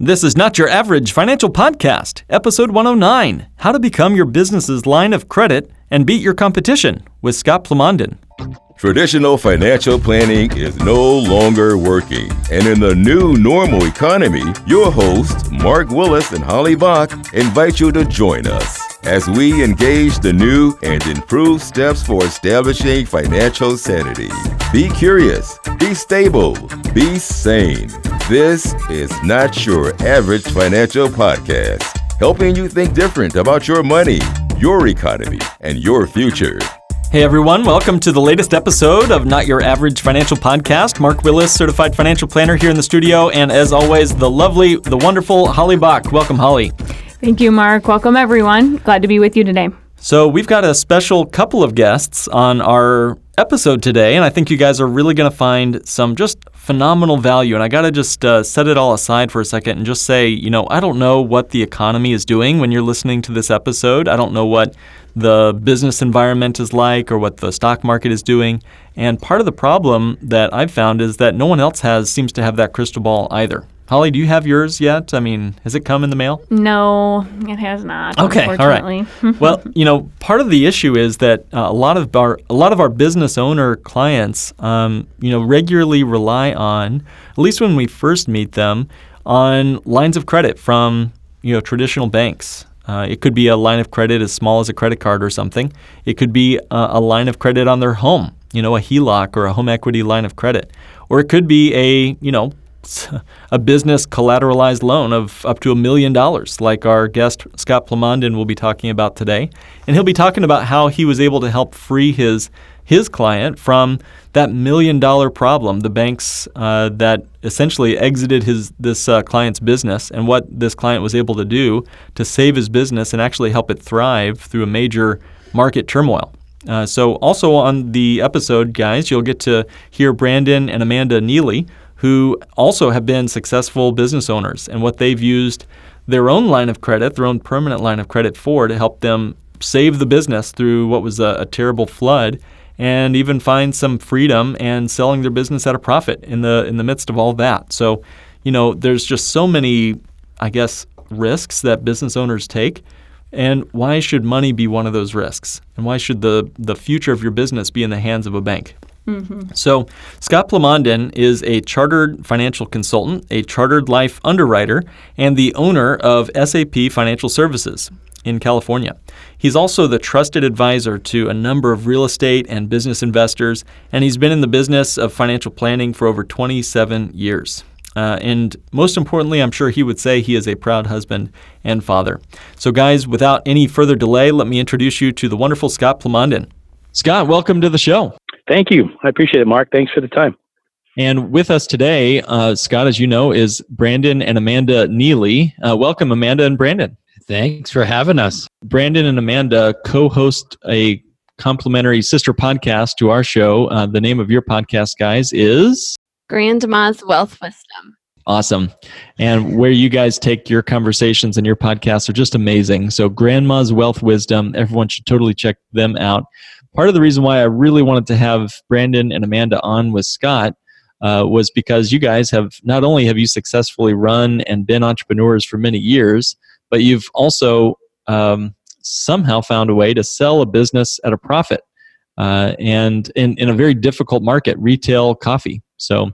This is Not Your Average Financial Podcast, Episode 109 How to Become Your Business's Line of Credit and Beat Your Competition with Scott Plamondon. Traditional financial planning is no longer working. And in the new normal economy, your hosts, Mark Willis and Holly Bach, invite you to join us as we engage the new and improved steps for establishing financial sanity. Be curious, be stable, be sane. This is not your average financial podcast, helping you think different about your money, your economy, and your future. Hey everyone, welcome to the latest episode of Not Your Average Financial Podcast. Mark Willis, certified financial planner here in the studio, and as always, the lovely, the wonderful Holly Bach. Welcome, Holly. Thank you, Mark. Welcome, everyone. Glad to be with you today. So, we've got a special couple of guests on our episode today, and I think you guys are really going to find some just phenomenal value. And I got to just uh, set it all aside for a second and just say, you know, I don't know what the economy is doing when you're listening to this episode. I don't know what the business environment is like or what the stock market is doing. And part of the problem that I've found is that no one else has seems to have that crystal ball either. Holly, do you have yours yet? I mean, has it come in the mail? No, it has not. Okay, all right. well, you know, part of the issue is that uh, a lot of our a lot of our business owner clients, um, you know, regularly rely on, at least when we first meet them, on lines of credit from you know traditional banks. Uh, it could be a line of credit as small as a credit card or something. It could be a, a line of credit on their home, you know, a HELOC or a home equity line of credit, or it could be a you know a business collateralized loan of up to a million dollars, like our guest Scott Plamondon will be talking about today. And he'll be talking about how he was able to help free his his client from that million dollar problem, the banks uh, that essentially exited his this uh, client's business, and what this client was able to do to save his business and actually help it thrive through a major market turmoil. Uh, so, also on the episode, guys, you'll get to hear Brandon and Amanda Neely who also have been successful business owners and what they've used their own line of credit, their own permanent line of credit for to help them save the business through what was a, a terrible flood and even find some freedom and selling their business at a profit in the in the midst of all that. So, you know, there's just so many, I guess, risks that business owners take. And why should money be one of those risks? And why should the, the future of your business be in the hands of a bank? Mm-hmm. So, Scott Plamondon is a chartered financial consultant, a chartered life underwriter, and the owner of SAP Financial Services in California. He's also the trusted advisor to a number of real estate and business investors, and he's been in the business of financial planning for over 27 years. Uh, and most importantly, I'm sure he would say he is a proud husband and father. So, guys, without any further delay, let me introduce you to the wonderful Scott Plamondon. Scott, welcome to the show. Thank you. I appreciate it, Mark. Thanks for the time. And with us today, uh, Scott, as you know, is Brandon and Amanda Neely. Uh, welcome, Amanda and Brandon. Thanks for having us. Brandon and Amanda co host a complimentary sister podcast to our show. Uh, the name of your podcast, guys, is Grandma's Wealth Wisdom. Awesome. And where you guys take your conversations and your podcasts are just amazing. So, Grandma's Wealth Wisdom, everyone should totally check them out part of the reason why I really wanted to have Brandon and Amanda on with Scott uh, was because you guys have not only have you successfully run and been entrepreneurs for many years, but you've also um, somehow found a way to sell a business at a profit, uh, and in in a very difficult market, retail coffee. So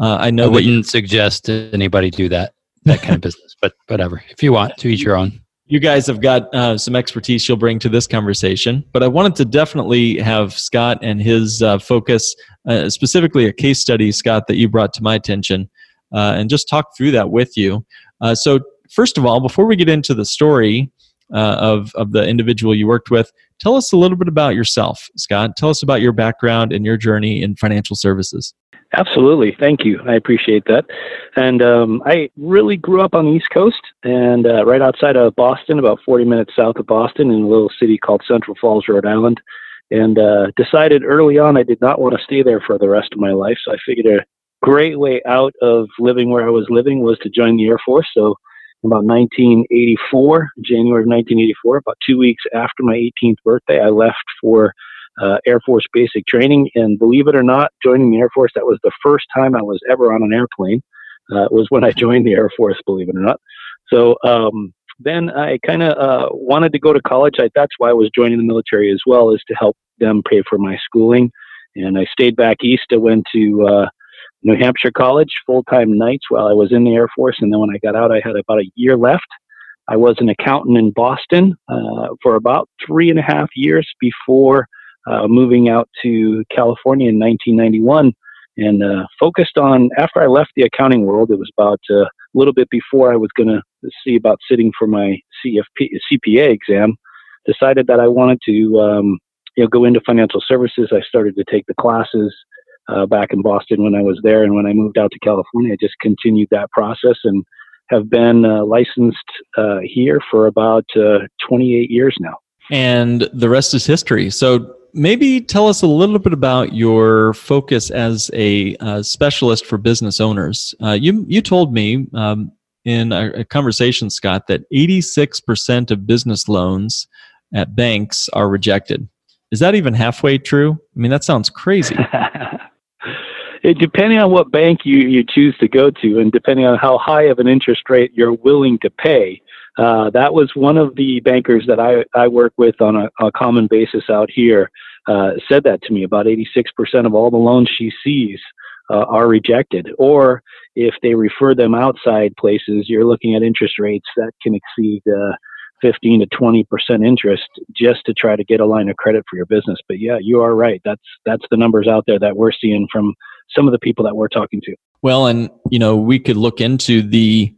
uh, I know I wouldn't suggest anybody do that that kind of business, but whatever. If you want to eat your own you guys have got uh, some expertise you'll bring to this conversation, but I wanted to definitely have Scott and his uh, focus, uh, specifically a case study, Scott, that you brought to my attention, uh, and just talk through that with you. Uh, so, first of all, before we get into the story uh, of, of the individual you worked with, tell us a little bit about yourself, Scott. Tell us about your background and your journey in financial services. Absolutely. Thank you. I appreciate that. And um, I really grew up on the East Coast and uh, right outside of Boston, about 40 minutes south of Boston, in a little city called Central Falls, Rhode Island. And uh, decided early on I did not want to stay there for the rest of my life. So I figured a great way out of living where I was living was to join the Air Force. So about 1984, January of 1984, about two weeks after my 18th birthday, I left for uh, Air Force basic training. And believe it or not, joining the Air Force, that was the first time I was ever on an airplane. uh, was when I joined the Air Force, believe it or not. So um, then I kind of uh, wanted to go to college. I, that's why I was joining the military as well, is to help them pay for my schooling. And I stayed back east. I went to uh, New Hampshire College full time nights while I was in the Air Force. And then when I got out, I had about a year left. I was an accountant in Boston uh, for about three and a half years before uh, moving out to California in 1991 and uh, focused on after I left the accounting world. It was about uh, a little bit before I was going to see about sitting for my CFP CPA exam. Decided that I wanted to um, you know go into financial services. I started to take the classes uh, back in Boston when I was there, and when I moved out to California, I just continued that process and have been uh, licensed uh, here for about uh, 28 years now. And the rest is history. So maybe tell us a little bit about your focus as a uh, specialist for business owners. Uh, you you told me um, in a, a, conversation, Scott, that 86% of business loans at banks are rejected. Is that even halfway true? I mean, that sounds crazy. it, depending on what bank you, you choose to go to, and depending on how high of an interest rate you're willing to pay, uh, that was one of the bankers that I, I work with on a, a common basis out here. Uh, said that to me. About 86% of all the loans she sees uh, are rejected. Or if they refer them outside places, you're looking at interest rates that can exceed uh, 15 to 20 percent interest just to try to get a line of credit for your business. But yeah, you are right. That's that's the numbers out there that we're seeing from some of the people that we're talking to. Well, and you know, we could look into the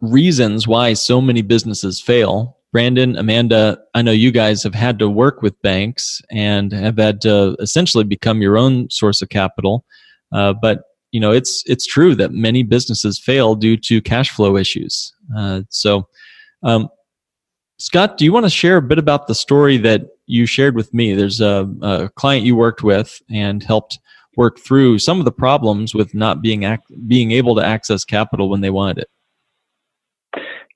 reasons why so many businesses fail. Brandon, Amanda, I know you guys have had to work with banks and have had to essentially become your own source of capital. Uh, but you know, it's it's true that many businesses fail due to cash flow issues. Uh, so, um, Scott, do you want to share a bit about the story that you shared with me? There's a, a client you worked with and helped work through some of the problems with not being ac- being able to access capital when they wanted it.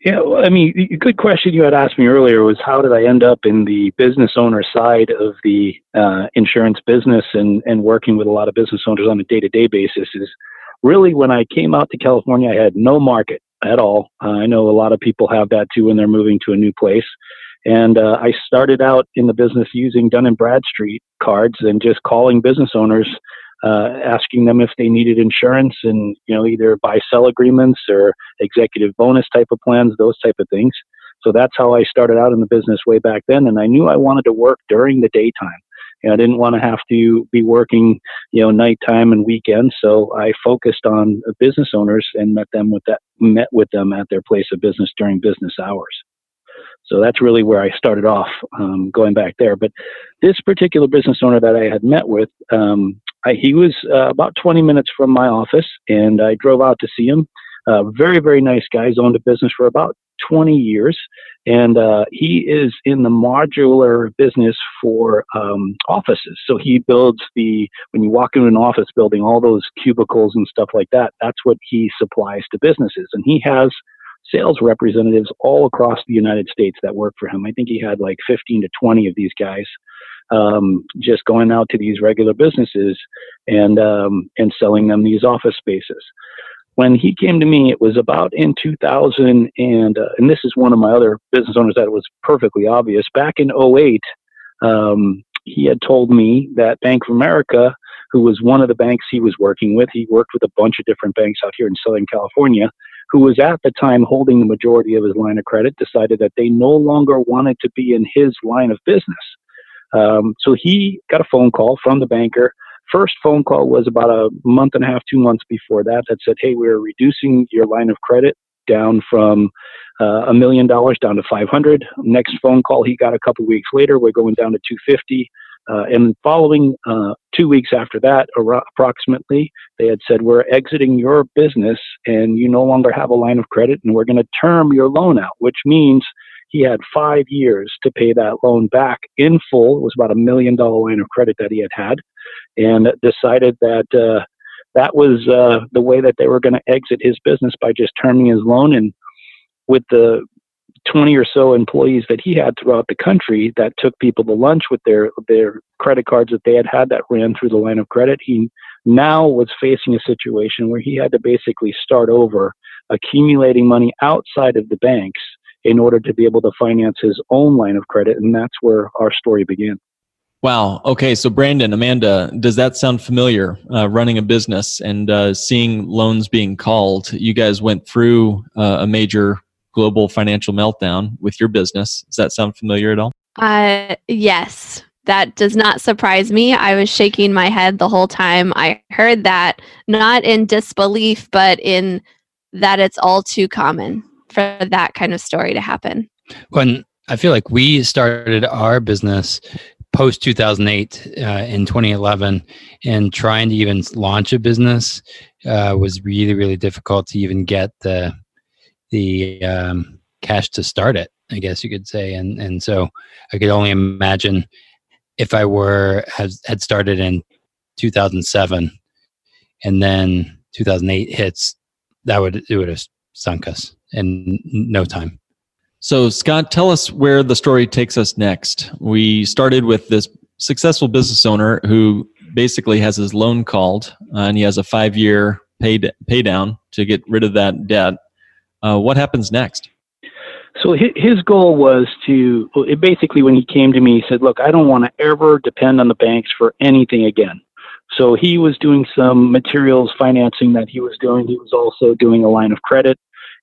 Yeah, well, I mean, a good question you had asked me earlier was how did I end up in the business owner side of the uh, insurance business and, and working with a lot of business owners on a day to day basis? Is really when I came out to California, I had no market at all. Uh, I know a lot of people have that too when they're moving to a new place. And uh, I started out in the business using Dun and Bradstreet cards and just calling business owners uh, asking them if they needed insurance and you know either buy sell agreements or executive bonus type of plans, those type of things. So that's how I started out in the business way back then, and I knew I wanted to work during the daytime. I didn't want to have to be working, you know, nighttime and weekends. So I focused on business owners and met them with that met with them at their place of business during business hours. So that's really where I started off, um, going back there. But this particular business owner that I had met with, um, I, he was uh, about 20 minutes from my office, and I drove out to see him. Uh, very, very nice guy. He's owned a business for about 20 years, and uh, he is in the modular business for um, offices. So he builds the, when you walk into an office building, all those cubicles and stuff like that, that's what he supplies to businesses. And he has sales representatives all across the United States that work for him. I think he had like 15 to 20 of these guys um, just going out to these regular businesses and um, and selling them these office spaces. When he came to me, it was about in 2000, and uh, and this is one of my other business owners that was perfectly obvious. Back in 08, um, he had told me that Bank of America, who was one of the banks he was working with, he worked with a bunch of different banks out here in Southern California, who was at the time holding the majority of his line of credit, decided that they no longer wanted to be in his line of business. Um, so he got a phone call from the banker. First phone call was about a month and a half, two months before that, that said, "Hey, we're reducing your line of credit down from uh, a million dollars down to 500." Next phone call he got a couple weeks later, we're going down to 250. Uh, and following uh, two weeks after that, approximately, they had said, We're exiting your business and you no longer have a line of credit, and we're going to term your loan out, which means he had five years to pay that loan back in full. It was about a million dollar line of credit that he had had, and decided that uh, that was uh, the way that they were going to exit his business by just terming his loan. And with the 20 or so employees that he had throughout the country that took people to lunch with their their credit cards that they had had that ran through the line of credit. He now was facing a situation where he had to basically start over, accumulating money outside of the banks in order to be able to finance his own line of credit. And that's where our story began. Wow. Okay. So, Brandon, Amanda, does that sound familiar? Uh, running a business and uh, seeing loans being called. You guys went through uh, a major global financial meltdown with your business. Does that sound familiar at all? Uh, yes, that does not surprise me. I was shaking my head the whole time I heard that, not in disbelief, but in that it's all too common for that kind of story to happen. When I feel like we started our business post 2008 uh, in 2011 and trying to even launch a business uh, was really really difficult to even get the the um, cash to start it i guess you could say. And and so i could only imagine if i were had started in 2007 and then 2008 hits that would it would have sunk us in no time so, Scott, tell us where the story takes us next. We started with this successful business owner who basically has his loan called uh, and he has a five year pay, pay down to get rid of that debt. Uh, what happens next? So his goal was to basically when he came to me, he said, "Look, I don't want to ever depend on the banks for anything again." So he was doing some materials financing that he was doing. He was also doing a line of credit,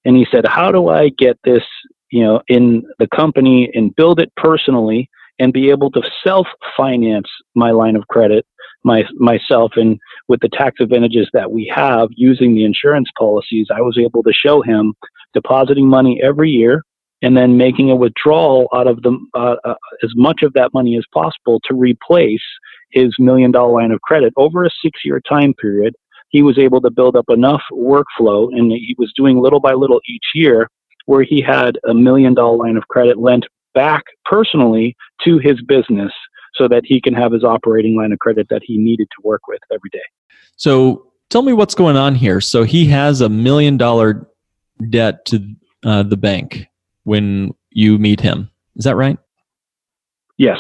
and he said, "How do I get this you know, in the company and build it personally and be able to self finance my line of credit my myself and with the tax advantages that we have using the insurance policies I was able to show him depositing money every year and then making a withdrawal out of the uh, uh, as much of that money as possible to replace his million dollar line of credit. Over a 6 year time period he was able to build up enough workflow and he was doing little by little each year where he had a million dollar line of credit lent back personally to his business so that he can have his operating line of credit that he needed to work with every day. So tell me what's going on here. So he has a million dollar debt to uh, the bank when you meet him. Is that right? Yes.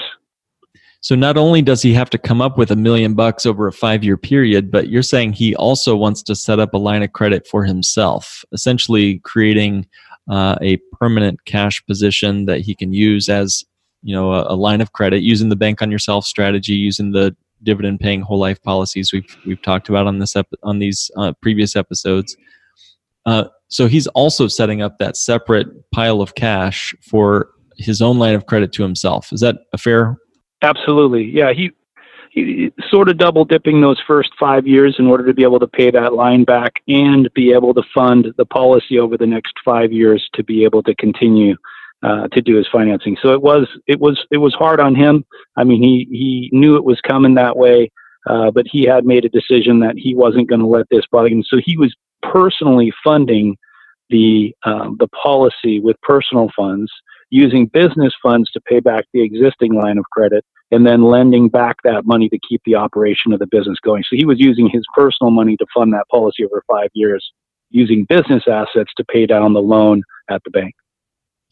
So not only does he have to come up with a million bucks over a five year period, but you're saying he also wants to set up a line of credit for himself, essentially creating uh, a permanent cash position that he can use as you know a, a, line of credit using the bank on yourself strategy using the dividend paying whole life policies we've we've talked about on this ep- on these uh, previous episodes. Uh, so he's also setting up that separate pile of cash for his own line of credit to himself. Is that a fair? Absolutely. Yeah he sort of double dipping those first five years in order to be able to pay that line back and be able to fund the policy over the next five years to be able to continue uh, to do his financing. So it was it was it was hard on him. I mean, he he knew it was coming that way, uh, but he had made a decision that he wasn't going to let this bother him. So he was personally funding the um, the policy with personal funds, using business funds to pay back the existing line of credit, and then lending back that money to keep the operation of the business going. So he was using his personal money to fund that policy over five years, using business assets to pay down the loan at the bank.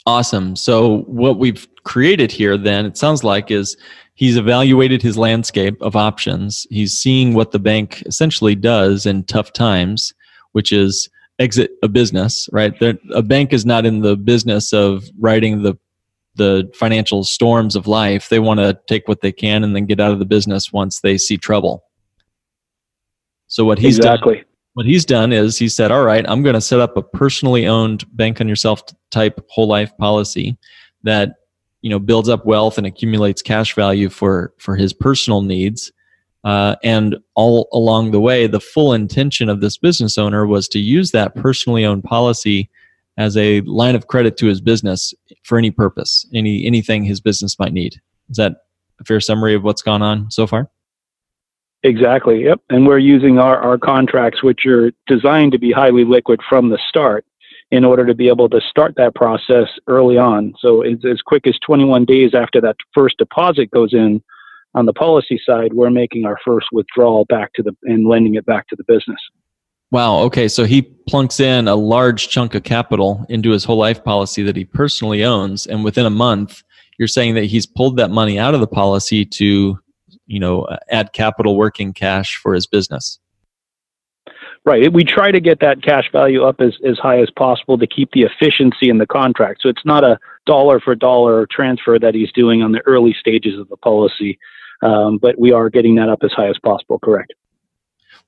Awesome. So what we've created here then it sounds like is he's evaluated his landscape of options. He's seeing what the bank essentially does in tough times, which is exit a business, right? a bank is not in the business of writing the the financial storms of life. They want to take what they can and then get out of the business once they see trouble. So what he's exactly. done, what he's done is he said, "All right, I'm going to set up a personally owned bank on yourself type whole life policy that you know builds up wealth and accumulates cash value for for his personal needs." Uh, and all along the way, the full intention of this business owner was to use that personally owned policy as a line of credit to his business for any purpose, any anything his business might need. Is that a fair summary of what's gone on so far? Exactly. Yep. And we're using our, our contracts, which are designed to be highly liquid from the start, in order to be able to start that process early on. So it's as quick as 21 days after that first deposit goes in on the policy side, we're making our first withdrawal back to the and lending it back to the business. Wow. Okay. So he plunks in a large chunk of capital into his whole life policy that he personally owns. And within a month, you're saying that he's pulled that money out of the policy to you know add capital working cash for his business. Right. We try to get that cash value up as, as high as possible to keep the efficiency in the contract. So it's not a dollar for dollar transfer that he's doing on the early stages of the policy, um, but we are getting that up as high as possible. Correct.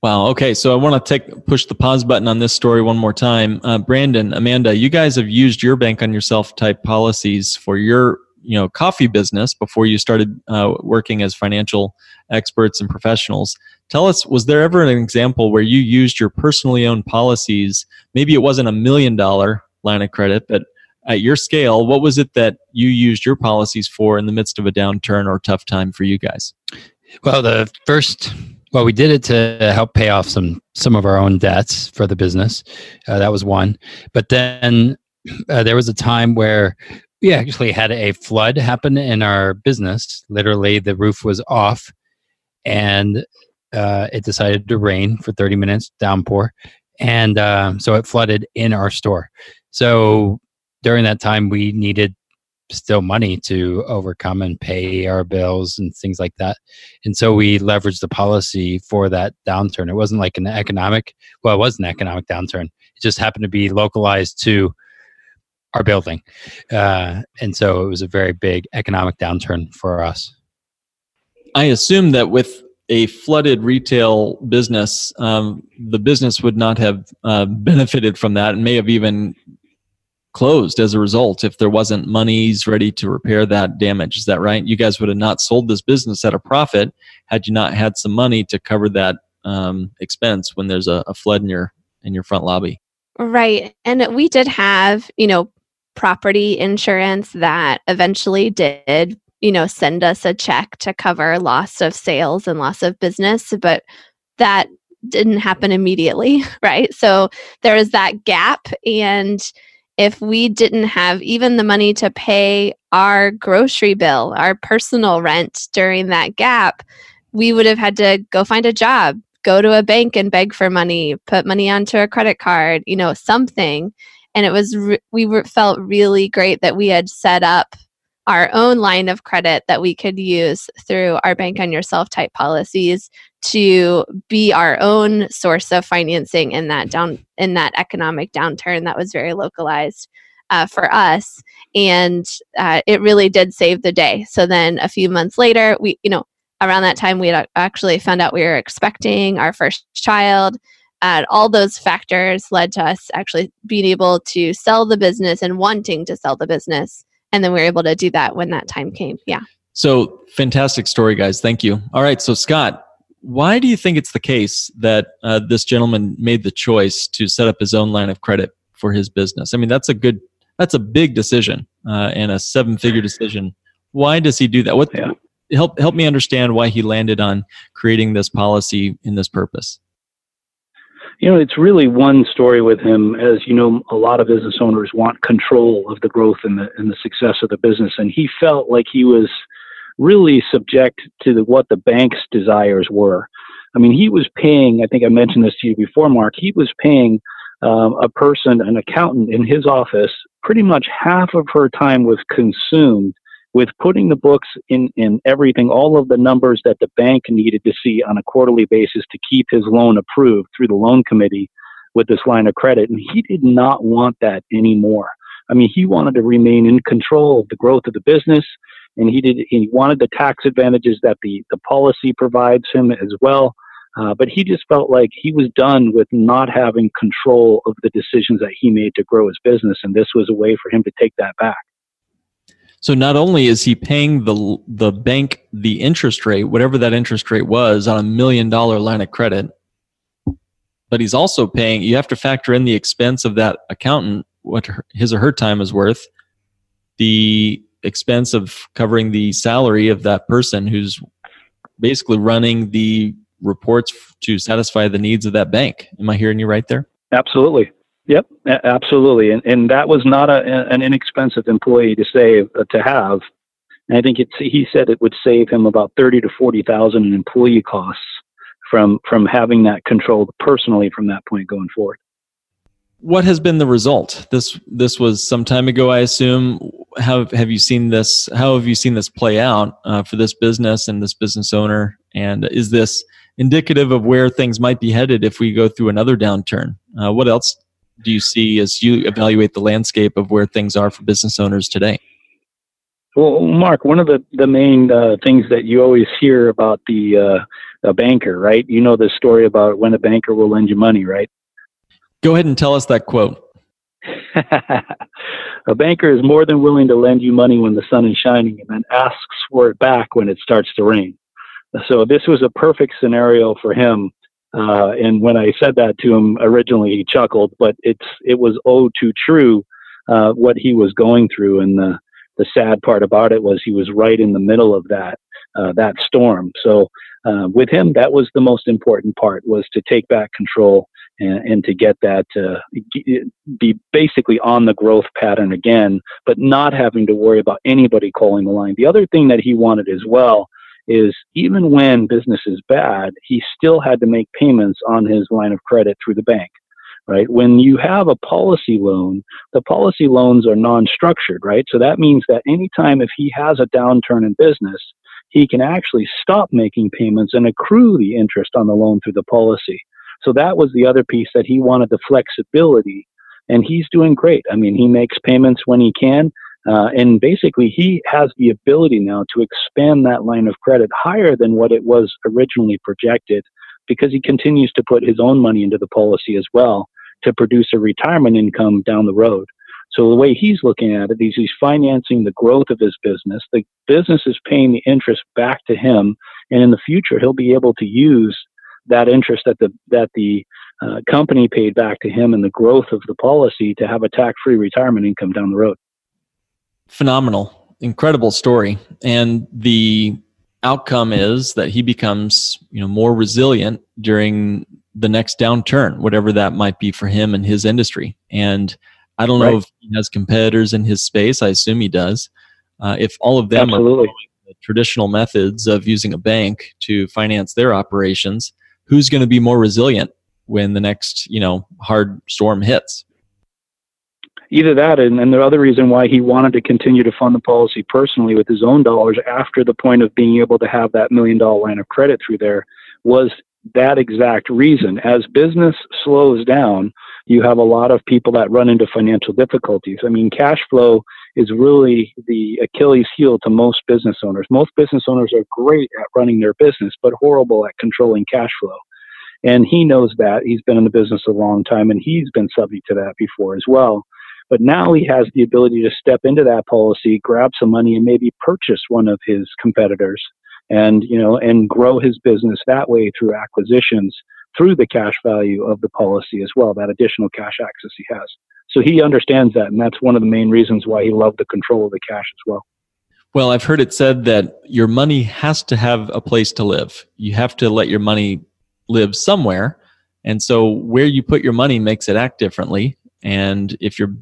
Wow. Okay. So I want to take push the pause button on this story one more time. Uh, Brandon, Amanda, you guys have used your bank on yourself type policies for your you know coffee business before you started uh, working as financial experts and professionals. Tell us, was there ever an example where you used your personally owned policies? Maybe it wasn't a million dollar line of credit, but at your scale, what was it that you used your policies for in the midst of a downturn or tough time for you guys? Well, the first well, we did it to help pay off some some of our own debts for the business. Uh, that was one. But then uh, there was a time where we actually had a flood happen in our business. Literally, the roof was off, and uh, it decided to rain for 30 minutes, downpour, and uh, so it flooded in our store. So during that time, we needed still money to overcome and pay our bills and things like that. And so we leveraged the policy for that downturn. It wasn't like an economic, well, it was an economic downturn. It just happened to be localized to our building. Uh, and so it was a very big economic downturn for us. I assume that with a flooded retail business, um, the business would not have uh, benefited from that and may have even closed as a result if there wasn't monies ready to repair that damage. Is that right? You guys would have not sold this business at a profit had you not had some money to cover that um, expense when there's a, a flood in your in your front lobby. Right. And we did have, you know, property insurance that eventually did, you know, send us a check to cover loss of sales and loss of business, but that didn't happen immediately, right? So there was that gap and if we didn't have even the money to pay our grocery bill, our personal rent during that gap, we would have had to go find a job, go to a bank and beg for money, put money onto a credit card, you know, something. And it was, re- we were, felt really great that we had set up our own line of credit that we could use through our bank on yourself type policies to be our own source of financing in that down in that economic downturn that was very localized uh, for us. And uh, it really did save the day. So then a few months later we you know around that time we had actually found out we were expecting our first child. And all those factors led to us actually being able to sell the business and wanting to sell the business. And then we were able to do that when that time came. Yeah. So fantastic story guys. Thank you. All right. So scott why do you think it's the case that uh, this gentleman made the choice to set up his own line of credit for his business? I mean, that's a good, that's a big decision uh, and a seven-figure decision. Why does he do that? What yeah. help help me understand why he landed on creating this policy in this purpose? You know, it's really one story with him. As you know, a lot of business owners want control of the growth and the and the success of the business, and he felt like he was really subject to the, what the bank's desires were. I mean, he was paying, I think I mentioned this to you before, Mark, he was paying um, a person, an accountant in his office, pretty much half of her time was consumed with putting the books in, in everything, all of the numbers that the bank needed to see on a quarterly basis to keep his loan approved through the loan committee with this line of credit. And he did not want that anymore. I mean, he wanted to remain in control of the growth of the business and he did he wanted the tax advantages that the the policy provides him as well. Uh, but he just felt like he was done with not having control of the decisions that he made to grow his business, and this was a way for him to take that back. So not only is he paying the the bank the interest rate, whatever that interest rate was, on a million dollar line of credit, but he's also paying. You have to factor in the expense of that accountant, what his or her time is worth, the expense of covering the salary of that person who's basically running the reports to satisfy the needs of that bank. Am I hearing you right there? Absolutely. Yep, absolutely. And and that was not a, an inexpensive employee to save uh, to have. And I think it's he said it would save him about thirty to forty thousand in employee costs from from having that controlled personally from that point going forward. What has been the result? This this was some time ago, I assume. how have you seen this? How have you seen this play out uh, for this business and this business owner? And is this indicative of where things might be headed if we go through another downturn? Uh, what else do you see as you evaluate the landscape of where things are for business owners today? Well, Mark, one of the the main uh, things that you always hear about the uh, a banker, right? You know the story about when a banker will lend you money, right? Go ahead and tell us that quote. a banker is more than willing to lend you money when the sun is shining and then asks for it back when it starts to rain. So this was a perfect scenario for him. Uh, and when I said that to him originally, he chuckled, but it's it was oh too true uh, what he was going through. And the the sad part about it was he was right in the middle of that uh, that storm. So uh, with him, that was the most important part was to take back control and, and to get that to be basically on the growth pattern again, but not having to worry about anybody calling the line. The other thing that he wanted as well is even when business is bad, he still had to make payments on his line of credit through the bank right? When you have a policy loan, the policy loans are non-structured, right? So that means that anytime if he has a downturn in business, he can actually stop making payments and accrue the interest on the loan through the policy. So that was the other piece that he wanted the flexibility, and he's doing great. I mean, he makes payments when he can. Uh, and basically, he has the ability now to expand that line of credit higher than what it was originally projected because he continues to put his own money into the policy as well to produce a retirement income down the road. So the way he's looking at it, he's, he's financing the growth of his business. The business is paying the interest back to him, and in the future, he'll be able to use that interest that the that the uh, company paid back to him and the growth of the policy to have a tax-free retirement income down the road. Phenomenal, incredible story, and the outcome is that he becomes you know more resilient during the next downturn, whatever that might be for him and his industry. And I don't know right. if he has competitors in his space. I assume he does. Uh, if all of them Absolutely. are the traditional methods of using a bank to finance their operations, who's going to be more resilient when the next you know hard storm hits? Either that, and, and the other reason why he wanted to continue to fund the policy personally with his own dollars after the point of being able to have that million dollar line of credit through there was that exact reason. As business slows down, you have a lot of people that run into financial difficulties. I mean, cash flow is really the Achilles heel to most business owners. Most business owners are great at running their business, but horrible at controlling cash flow. And he knows that. He's been in the business a long time and he's been subject to that before as well. But now he has the ability to step into that policy, grab some money, and maybe purchase one of his competitors and you know and grow his business that way through acquisitions through the cash value of the policy as well that additional cash access he has so he understands that and that's one of the main reasons why he loved the control of the cash as well. Well i've heard it said that your money has to have a place to live. You have to let your money live somewhere and so where you put your money makes it act differently. And if you're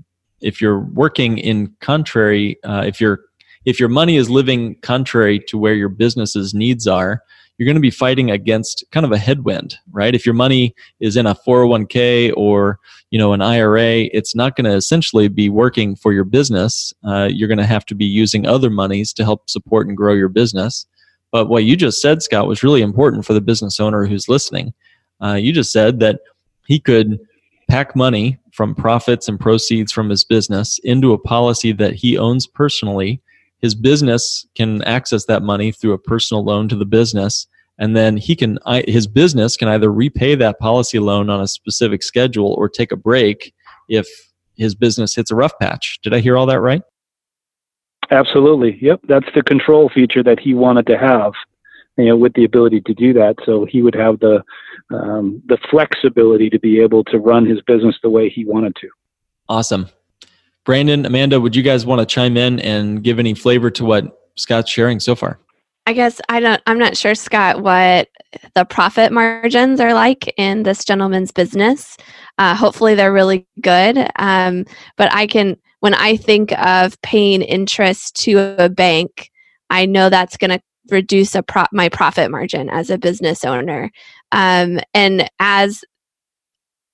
if you're working in contrary uh, if you're if your money is living contrary to where your business's needs are, you're going to be fighting against kind of a headwind, right? If your money is in a 401k or you know an IRA, it's not going to essentially be working for your business. Uh, you're going to have to be using other monies to help support and grow your business. But what you just said, Scott, was really important for the business owner who's listening. Uh, you just said that he could pack money from profits and proceeds from his business into a policy that he owns personally his business can access that money through a personal loan to the business. And then he can his business can either repay that policy loan on a specific schedule or take a break if his business hits a rough patch. Did i hear all that right? Absolutely. Yep. That's the control feature that he wanted to have you know with the ability to do that. So he would have the um, the flexibility to be able to run his business the way he wanted to. Awesome Brandon, Amanda, would you guys want to chime in and give any flavor to what Scott's sharing so far? I guess I don't I'm not sure Scott what the profit margins are like in this gentleman's business. Uh, hopefully they're really good. Um, but I can when I think of paying interest to a bank, I know that's going to reduce a pro- my profit margin as a business owner. Um, and as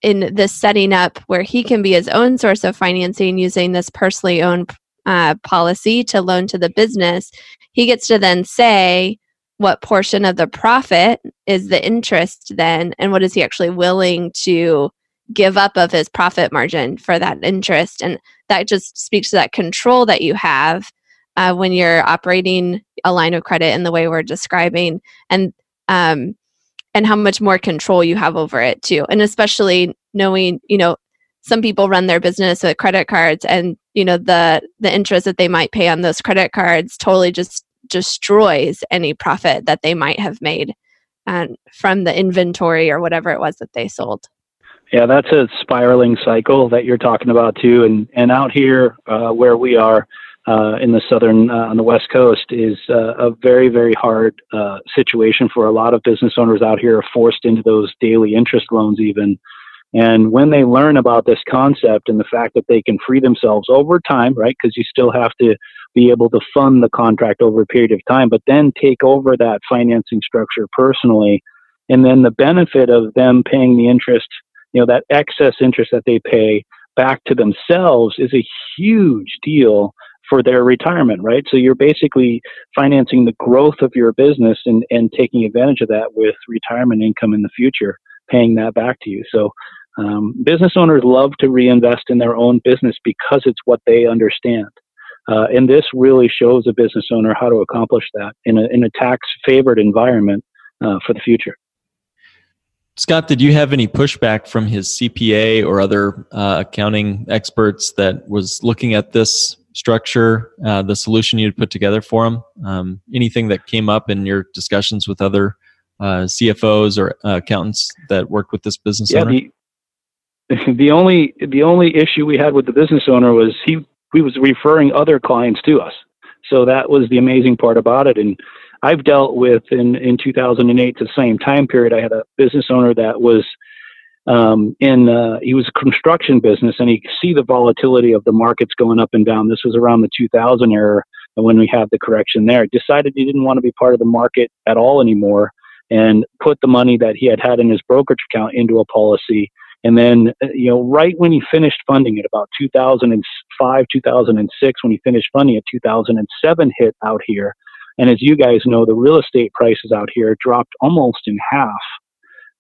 in this setting up where he can be his own source of financing using this personally owned uh, policy to loan to the business, he gets to then say what portion of the profit is the interest then, and what is he actually willing to give up of his profit margin for that interest. And that just speaks to that control that you have uh, when you're operating a line of credit in the way we're describing. And um, and how much more control you have over it too. And especially knowing you know some people run their business with credit cards and you know the the interest that they might pay on those credit cards totally just destroys any profit that they might have made um, from the inventory or whatever it was that they sold. Yeah that's a spiraling cycle that you're talking about too. And and out here uh, where we are uh, in the southern uh, on the west coast is uh, a very very hard uh, situation for a lot of business owners out here are forced into those daily interest loans even. And when they learn about this concept and the fact that they can free themselves over time right because you still have to be able to fund the contract over a period of time but then take over that financing structure personally and then the benefit of them paying the interest you know that excess interest that they pay back to themselves is a huge deal for their retirement, right? So you're basically financing the growth of your business and, and taking advantage of that with retirement income in the future, paying that back to you. So um, business owners love to reinvest in their own business because it's what they understand. Uh, and this really shows a business owner how to accomplish that in a, in a tax favored environment uh, for the future. Scott, did you have any pushback from his CPA or other uh, accounting experts that was looking at this structure, uh, the solution you'd put together for them? Um, anything that came up in your discussions with other uh, CFOs or uh, accountants that worked with this business yeah, owner? The, the only the only issue we had with the business owner was he he was referring other clients to us. So that was the amazing part about it. And I've dealt with in in 2008, the same time period. I had a business owner that was um, in uh, he was a construction business, and he could see the volatility of the markets going up and down. This was around the 2000 era, and when we had the correction there, decided he didn't want to be part of the market at all anymore, and put the money that he had had in his brokerage account into a policy. And then, uh, you know, right when he finished funding it, about 2005, 2006, when he finished funding it, 2007 hit out here. And as you guys know, the real estate prices out here dropped almost in half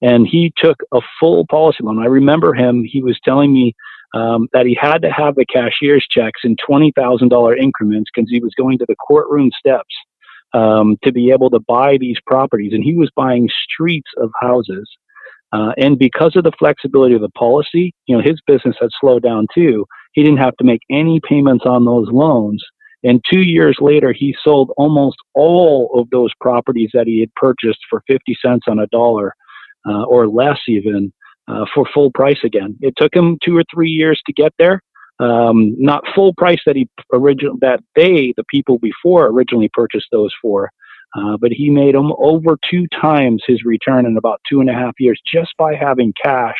and he took a full policy loan. I remember him; he was telling me um, that he had to have the cashier's checks in twenty thousand dollar increments because he was going to the courtroom steps um, to be able to buy these properties, and he was buying streets of houses. Uh, and because of the flexibility of the policy, you know, his business had slowed down too. He didn't have to make any payments on those loans. And two years later, he sold almost all of those properties that he had purchased for 50 cents on a dollar uh, or less even uh, for full price again. It took him two or three years to get there. Um, not full price that he original that they the people before originally purchased those for, uh, but he made them over two times his return in about two and a half years just by having cash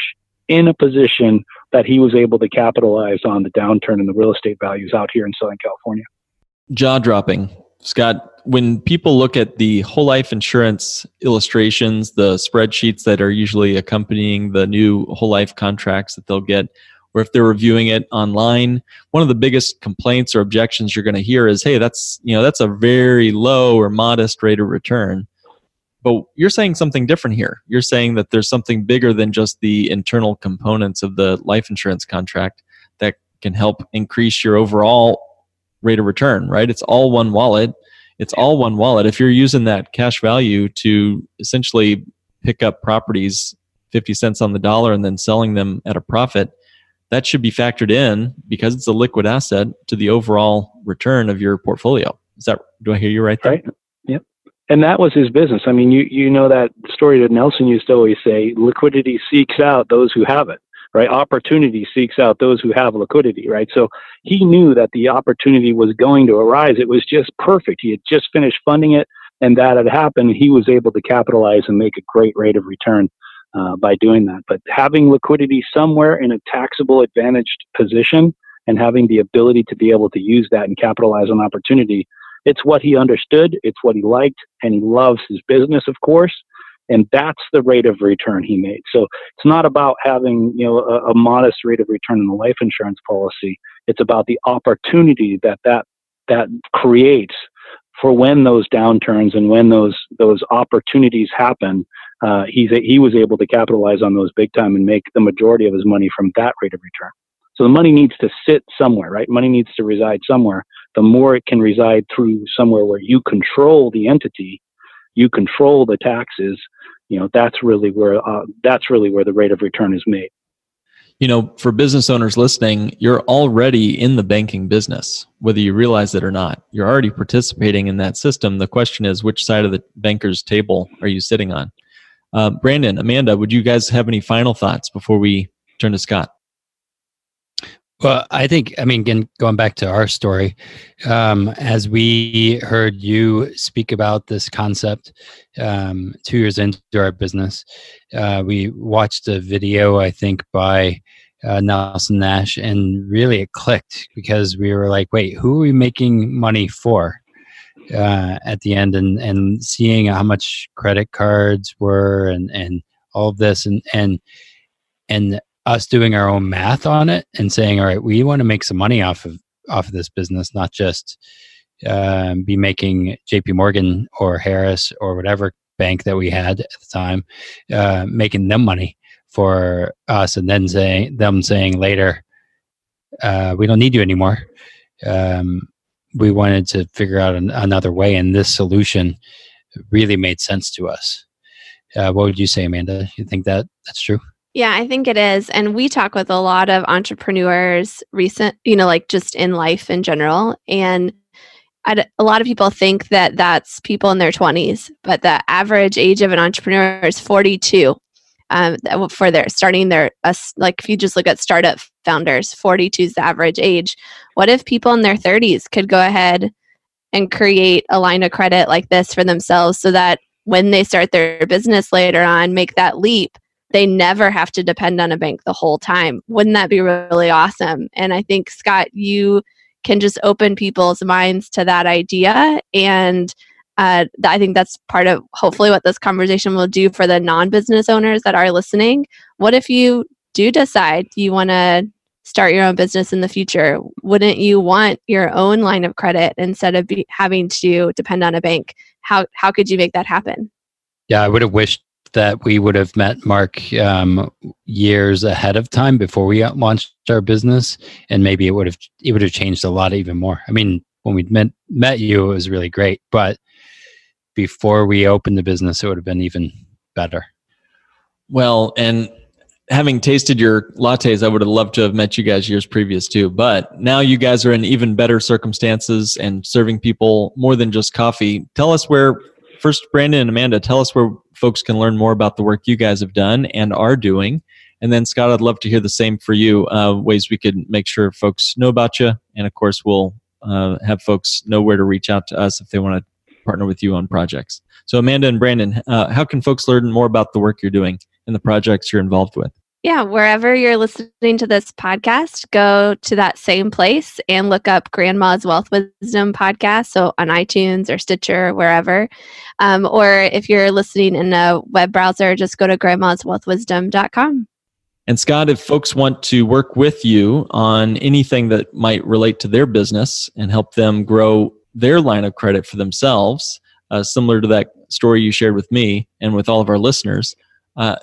in a position that he was able to capitalize on the downturn in the real estate values out here in Southern California. Jaw dropping. Scott, when people look at the whole life insurance illustrations, the spreadsheets that are usually accompanying the new whole life contracts that they'll get, or if they're reviewing it online, one of the biggest complaints or objections you're going to hear is, "Hey, that's you know that's a very low or modest rate of return." But you're saying something different here. You're saying that there's something bigger than just the internal components of the life insurance contract that can help increase your overall rate of return, right? It's all one wallet. It's all one wallet. If you're using that cash value to essentially pick up properties 50 cents on the dollar and then selling them at a profit, that should be factored in because it's a liquid asset to the overall return of your portfolio. Is that do I hear you right there? Right. Yep. And that was his business. I mean, you you know that story that Nelson used to always say, liquidity seeks out those who have it right? Opportunity seeks out those who have liquidity, right? So he knew that the opportunity was going to arise. It was just perfect. He had just finished funding it, and that had happened. He was able to capitalize and make a great rate of return uh, by doing that. But having liquidity somewhere in a taxable advantaged position and having the ability to be able to use that and capitalize on opportunity, it's what he understood, it's what he liked, and he loves his business, of course And that's the rate of return he made. So it's not about having, you know, a, a modest rate of return in the life insurance policy. It's about the opportunity that that, that creates for when those downturns and when those those opportunities happen, uh, he's he was able to capitalize on those big time and make the majority of his money from that rate of return. So the money needs to sit somewhere, right? Money needs to reside somewhere. The more it can reside through somewhere where you control the entity, you control the taxes. You know that's really where uh, that's really where the rate of return is made you know, for business owners listening, you're already in the banking business, whether you realize it or not. You're already participating in that system. The question is, which side of the banker's table are you sitting on? Uh, Brandon, Amanda, would you guys have any final thoughts before we turn to Scott? Well, I think, I mean, again, going back to our story, um, as we heard you speak about this concept um, two years into our business, uh, we watched a video, I think, by uh, Nelson Nash, and really it clicked because we were like, wait, who are we making money for? Uh, at the end, and and seeing how much credit cards were, and and all of this, and and and us doing our own math on it and saying, all right, we want to make some money off of off of this business, not just um, be making J.P. Morgan or Harris or whatever bank that we had at the time, uh, making them money for us, and then saying them saying later, uh, we don't need you anymore. Um, we wanted to figure out an, another way, and this solution really made sense to us. Uh, what would you say, Amanda? You think that that's true? Yeah, I think it is. And we talk with a lot of entrepreneurs recent, you know, like just in life in general. And I'd, a lot of people think that that's people in their 20s, but the average age of an entrepreneur is 42. Um, for their starting their uh, like if you just look at startup founders 42 is the average age what if people in their 30s could go ahead and create a line of credit like this for themselves so that when they start their business later on make that leap they never have to depend on a bank the whole time. Wouldn't that be really awesome? And I think, Scott, you can just open people's minds to that idea. And uh, I think that's part of hopefully what this conversation will do for the non business owners that are listening. What if you do decide you want to start your own business in the future? Wouldn't you want your own line of credit instead of be, having to depend on a bank? How, how could you make that happen? Yeah, I would have wished that we would have met Mark um, years ahead of time before we launched our business, and maybe it would have it would have changed a lot even more. I mean, when we met met you, it was really great, but before we opened the business, it would have been even better. Well, and having tasted your lattes, I would have loved to have met you guys years previous too. But now you guys are in even better circumstances and serving people more than just coffee. Tell us where first, Brandon and Amanda, tell us where folks can learn more about the work you guys have done and are doing. And then, Scott, I'd love to hear the same for you uh, ways we could make sure folks know about you. And of course, we'll uh, have folks know where to reach out to us if they want to partner with you on projects. So, Amanda and Brandon, uh, how can folks learn more about the work you're doing and the projects you're involved with? Yeah, wherever you're listening to this podcast, go to that same place and look up Grandma's Wealth Wisdom podcast. So on iTunes or Stitcher, or wherever. Um, or if you're listening in a web browser, just go to grandma'swealthwisdom.com. And Scott, if folks want to work with you on anything that might relate to their business and help them grow their line of credit for themselves, uh, similar to that story you shared with me and with all of our listeners, uh,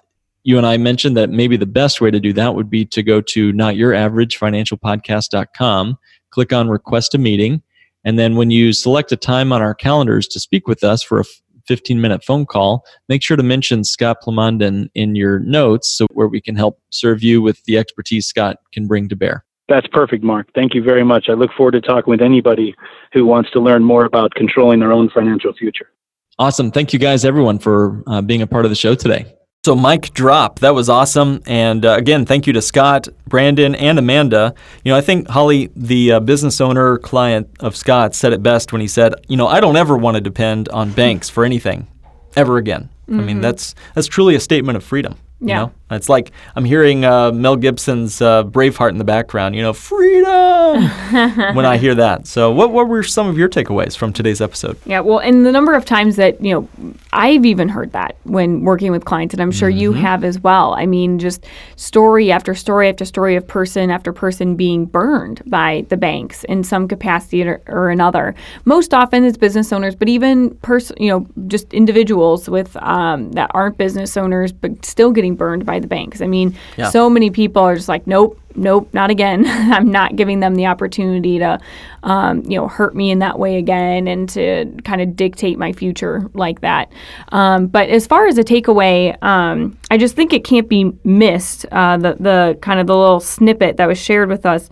you and I mentioned that maybe the best way to do that would be to go to notyouraveragefinancialpodcast.com, click on request a meeting, and then when you select a time on our calendars to speak with us for a 15 minute phone call, make sure to mention Scott Plamondon in your notes so where we can help serve you with the expertise Scott can bring to bear. That's perfect, Mark. Thank you very much. I look forward to talking with anybody who wants to learn more about controlling their own financial future. Awesome. Thank you guys, everyone, for uh, being a part of the show today. So, mic drop. That was awesome. And uh, again, thank you to Scott, Brandon, and Amanda. You know, I think Holly, the uh, business owner client of Scott, said it best when he said, "You know, I don't ever want to depend on banks for anything, ever again." Mm-hmm. I mean, mm-hmm. that's that's truly a statement of freedom. Yeah. You know? It's like I'm hearing uh, Mel Gibson's uh, Braveheart in the background, you know, freedom when I hear that. So, what, what were some of your takeaways from today's episode? Yeah, well, and the number of times that, you know, I've even heard that when working with clients, and I'm sure you have as well. I mean, just story after story after story of person after person being burned by the banks in some capacity or, or another. Most often it's business owners, but even person, you know, just individuals with um, that aren't business owners, but still getting burned by the banks. I mean, Yeah. so many people are just like, nope, nope, not again. I'm not giving them the opportunity to, um, you know, hurt me in that way again and to kind of dictate my future like that. Um, but as far as a takeaway, um, I just think it can't be missed. Uh, the the kind of the little snippet that was shared with us.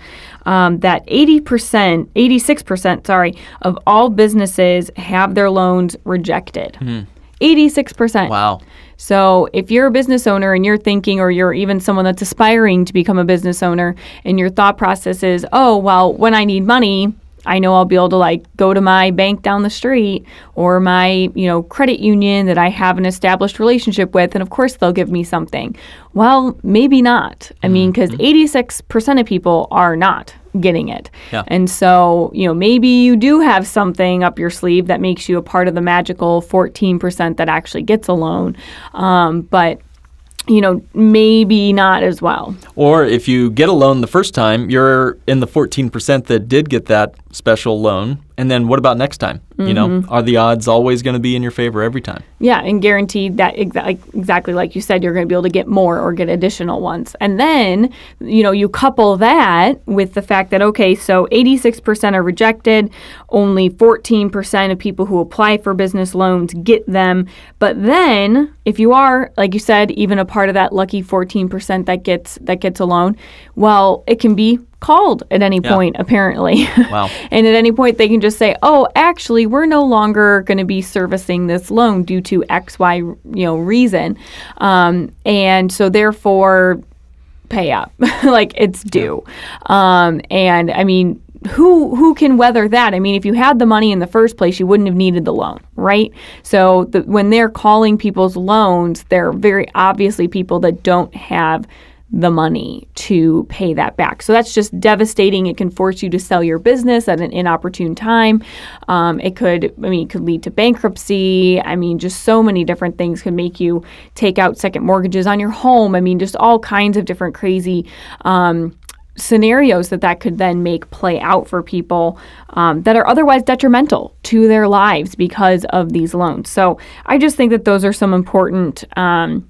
Um, that 80%, 86%, sorry, of all businesses have their loans rejected. 86%. Wow. So if you're a business owner and you're thinking, or you're even someone that's aspiring to become a business owner, and your thought process is, oh, well, when I need money, I know I'll be able to like go to my bank down the street or my, you know, credit union that I have an established relationship with, and of course they'll give me something. Well, maybe not. I mean, mm-hmm. because 86% of people are not getting it. Yeah. And so, you know, maybe you do have something up your sleeve that makes you a part of the magical 14% that actually gets a loan. Um, but, you know, maybe not as well. Or if you get a loan the first time, you're in the 14% that did get that special loan. And then what about next time? You know, mm-hmm. are the odds always going to be in your favor every time? Yeah, and guaranteed that exa- like, exactly like you said, you're going to be able to get more or get additional ones. And then, you know, you couple that with the fact that, okay, so 86% are rejected, only 14% of people who apply for business loans get them. But then, if you are, like you said, even a part of that lucky 14% that gets that gets a loan, well, it can be called at any Yeah. point apparently. Wow. and at any point they can just say, "Oh, actually, we're no longer going to be servicing this loan due to X, Y, you know, reason," um, and so therefore, pay up, like it's due. Um, and I mean, who who can weather that? I mean, if you had the money in the first place, you wouldn't have needed the loan, right? So the, when they're calling people's loans, they're very obviously people that don't have the money to pay that back. So that's just devastating. It can force you to sell your business at an inopportune time. Um, it could, I mean, it could lead to bankruptcy. I mean, just so many different things could make you take out second mortgages on your home. I mean, just all kinds of different crazy. Um, scenarios that that could then make play out for people um, that are otherwise detrimental to their lives because of these loans. So I just think that those are some important. Um,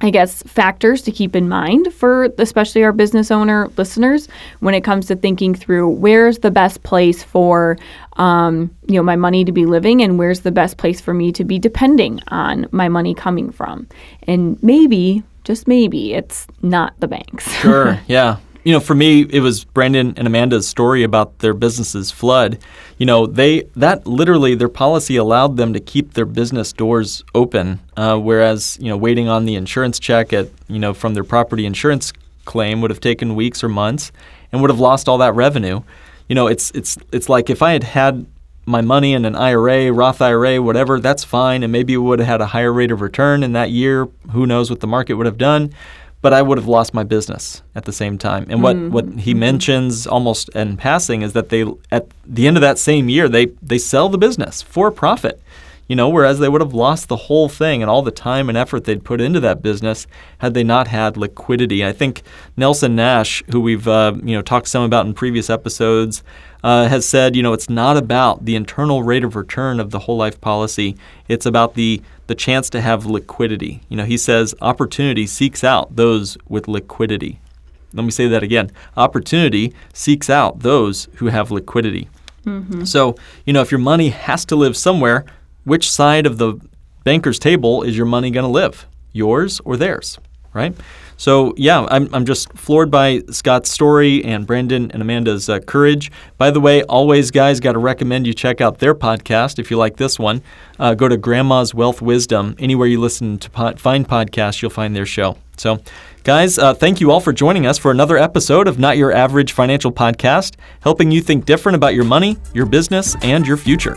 I guess factors to keep in mind for especially our business owner listeners when it comes to thinking through where's the best place for um, you know my money to be living and where's the best place for me to be depending on my money coming from and maybe just maybe it's not the banks Sure. yeah. You know, for me, it was Brandon and Amanda's story about their business's flood. You know, they that literally their policy allowed them to keep their business doors open, uh, whereas you know waiting on the insurance check at you know from their property insurance claim would have taken weeks or months and would have lost all that revenue. You know, it's it's it's like if I had had my money in an IRA, Roth IRA, whatever, that's fine. And maybe it would have had a higher rate of return in that year. Who knows what the market would have done? But I would have lost my business at the same time. And what, what he mentions almost in passing is that they at the end of that same year they they sell the business for profit. You know, whereas they would have lost the whole thing and all the time and effort they'd put into that business had they not had liquidity. I think Nelson Nash, who we've uh, you know talked some about in previous episodes, uh, has said, you know, it's not about the internal rate of return of the whole life policy. It's about the the chance to have liquidity. You know, he says opportunity seeks out those with liquidity. Let me say that again. Opportunity seeks out those who have liquidity. Mm-hmm. So, you know, if your money has to live somewhere, which side of the banker's table is your money going to live? Yours or theirs, right? So, yeah, I'm, I'm just floored by Scott's story and Brandon and Amanda's uh, courage. By the way, always, guys, got to recommend you check out their podcast if you like this one. Uh, go to Grandma's Wealth Wisdom. Anywhere you listen to pod, find podcasts, you'll find their show. So, guys, uh, thank you all for joining us for another episode of Not Your Average Financial Podcast, helping you think different about your money, your business, and your future.